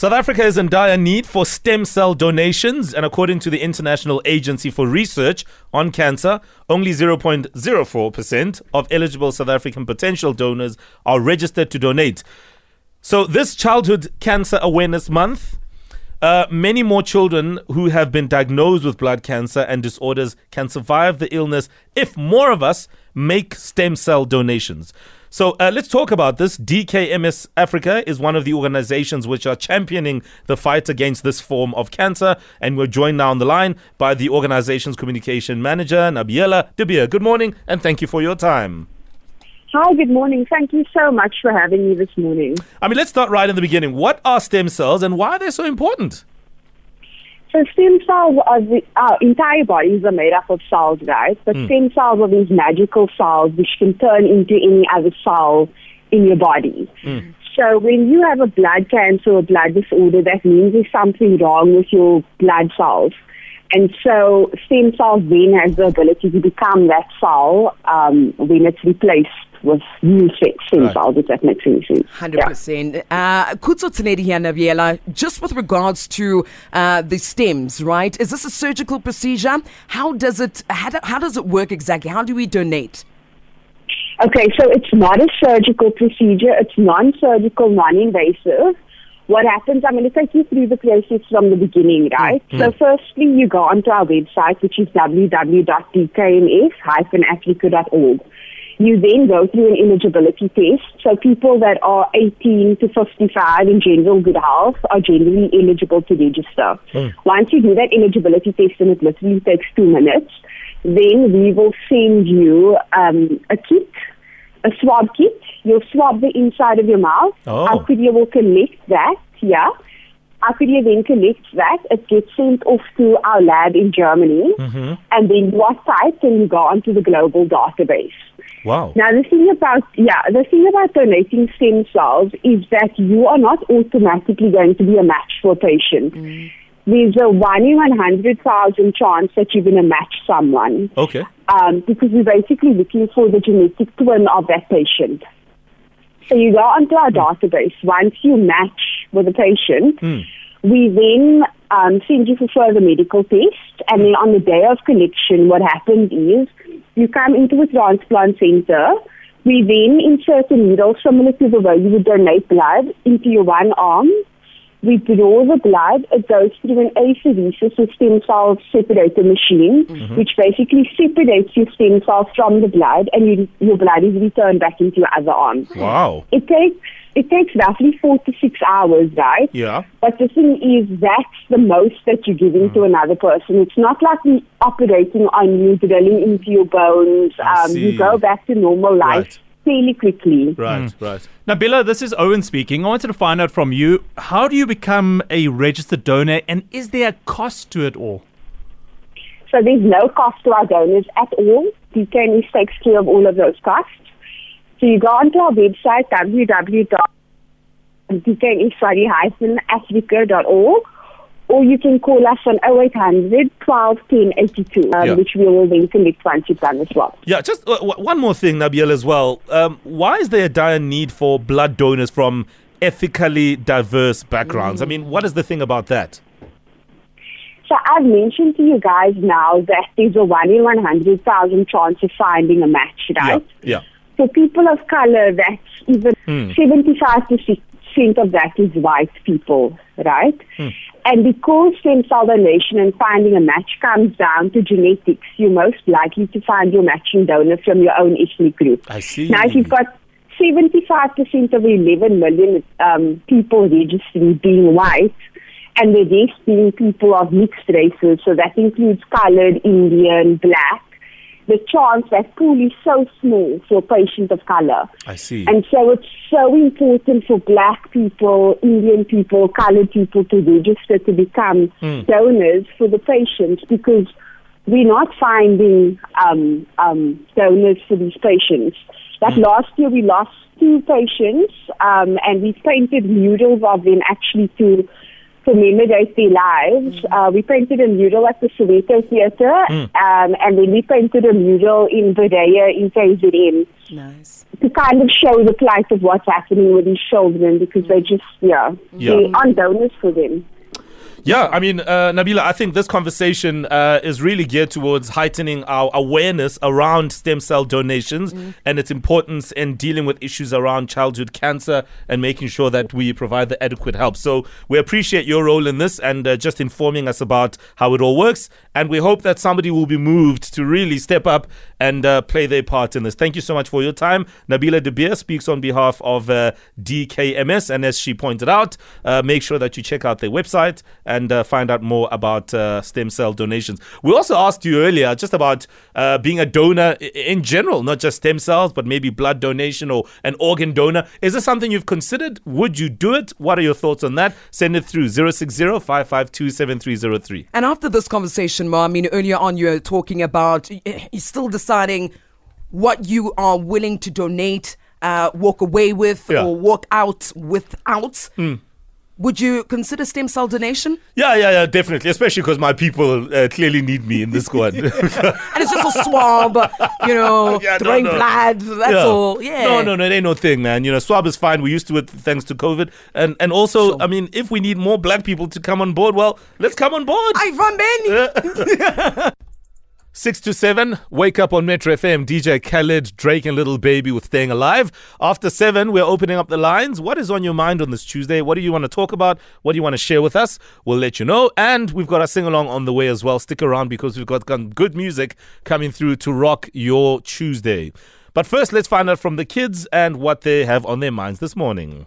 South Africa is in dire need for stem cell donations, and according to the International Agency for Research on Cancer, only 0.04% of eligible South African potential donors are registered to donate. So, this Childhood Cancer Awareness Month, uh, many more children who have been diagnosed with blood cancer and disorders can survive the illness if more of us make stem cell donations. So uh, let's talk about this. DKMS Africa is one of the organizations which are championing the fight against this form of cancer. And we're joined now on the line by the organization's communication manager, Nabiella Beer. Good morning and thank you for your time. Hi, good morning. Thank you so much for having me this morning. I mean, let's start right in the beginning. What are stem cells and why are they so important? So stem cells are the, our entire bodies are made up of cells, right? But mm. stem cells are these magical cells which can turn into any other cell in your body. Mm. So when you have a blood cancer or blood disorder, that means there's something wrong with your blood cells. And so stem cells then has the ability to become that cell um, when it's replaced with new stem right. cells, if that makes any sense. 100%. Yeah. Uh, Nabiella, just with regards to uh, the stems, right? Is this a surgical procedure? How does it, how, do, how does it work exactly? How do we donate? Okay, so it's not a surgical procedure. It's non-surgical, non-invasive what happens, I'm going to take you through the process from the beginning, right? Mm-hmm. So firstly, you go onto our website, which is www.dkms-africa.org. You then go through an eligibility test. So people that are 18 to 55 in general good health are generally eligible to register. Mm. Once you do that eligibility test, and it literally takes two minutes, then we will send you um, a kit, a swab kit. You'll swab the inside of your mouth. Oh. Our courier will collect that, yeah. Our courier then collects that. It gets sent off to our lab in Germany. Mm-hmm. And then you are typed and you go onto the global database. Wow. Now the thing about yeah, the thing about donating stem cells is that you are not automatically going to be a match for a patient. Mm. There's a one in one hundred thousand chance that you're going to match someone. Okay. Um, because we're basically looking for the genetic twin of that patient. So you go onto our mm. database. Once you match with a patient, mm. we then um, send you for further medical tests. And then on the day of collection, what happens is you come into a transplant center. We then insert a needle similar to the way you would donate blood into your one arm. We draw the blood. It goes through an apheresis or stem cell separator machine, mm-hmm. which basically separates your stem cells from the blood, and you, your blood is returned back into your other arm. Wow! It takes it takes roughly four to six hours, right? Yeah. But the thing is, that's the most that you're giving mm. to another person. It's not like we operating on you, drilling into your bones. Um, you go back to normal life. Right. Fairly quickly. Right, mm. right. Now, Billa, this is Owen speaking. I wanted to find out from you how do you become a registered donor and is there a cost to it all? So, there's no cost to our donors at all. DKMS takes care of all of those costs. So you go onto our website, www.dkm-africa.org, or you can call us on 0800 12 10 82, um, yeah. which we will then connect once you've done as well. Yeah, just uh, one more thing, Nabil, as well. Um, why is there a dire need for blood donors from ethically diverse backgrounds? Mm. I mean, what is the thing about that? So I've mentioned to you guys now that there's a 1 in 100,000 chance of finding a match, right? Yeah. yeah. For people of color, that's even mm. 75% of that is white people, right? Mm. And because stem cell donation and finding a match comes down to genetics, you're most likely to find your matching donor from your own ethnic group. I see. Now, if you've got 75% of 11 million um, people registering being white, and the rest being people of mixed races, so that includes colored, Indian, black, the chance that pool is so small for patients of color. I see. And so it's so important for black people, Indian people, colored people to register to become mm. donors for the patients because we're not finding um, um, donors for these patients. That mm. last year we lost two patients um, and we painted murals of them actually to commemorate their lives, uh, we painted a mural at the Soweto Theatre, um, and then we painted a mural in Verdea in KZN Nice. to kind of show the plight of what's happening with these children because they just, yeah, Yeah. they aren't donors for them. Yeah, I mean, uh, Nabiella, I think this conversation uh, is really geared towards heightening our awareness around stem cell donations and its importance in dealing with issues around childhood cancer and making sure that we provide the adequate help. So we appreciate your role in this and uh, just informing us about how it all works. And we hope that somebody will be moved to really step up and uh, play their part in this. Thank you so much for your time. Nabiella De Beer speaks on behalf of uh, DKMS. And as she pointed out, uh, make sure that you check out their website and uh, find out more about uh, stem cell donations. We also asked you earlier just about uh, being a donor in general, not just stem cells, but maybe blood donation or an organ donor. Is this something you've considered? Would you do it? What are your thoughts on that? Send it through 060 552 7303. And after this conversation, Mo, I mean, earlier on you were talking about you're still deciding what you are willing to donate, uh, walk away with, Yeah. Or walk out without. Would you consider stem cell donation? Yeah, yeah, yeah, definitely. Especially because my people uh, clearly need me in this squad. And it's just a swab, you know, Yeah, no, throwing no. blood. That's all. Yeah. No, no, no, it ain't no thing, man. You know, swab is fine. We're used to it thanks to COVID. And and also, I mean, if we need more black people to come on board, well, let's come on board. I Ivan Ben. Six to seven, wake up on Metro FM. DJ Khaled, Drake, and Lil Baby with Staying Alive. After seven, we're opening up the lines. What is on your mind on this Tuesday? What do you want to talk about? What do you want to share with us? We'll let you know. And we've got a sing along on the way as well. Stick around because we've got good music coming through to rock your Tuesday. But first, let's find out from the kids and what they have on their minds this morning.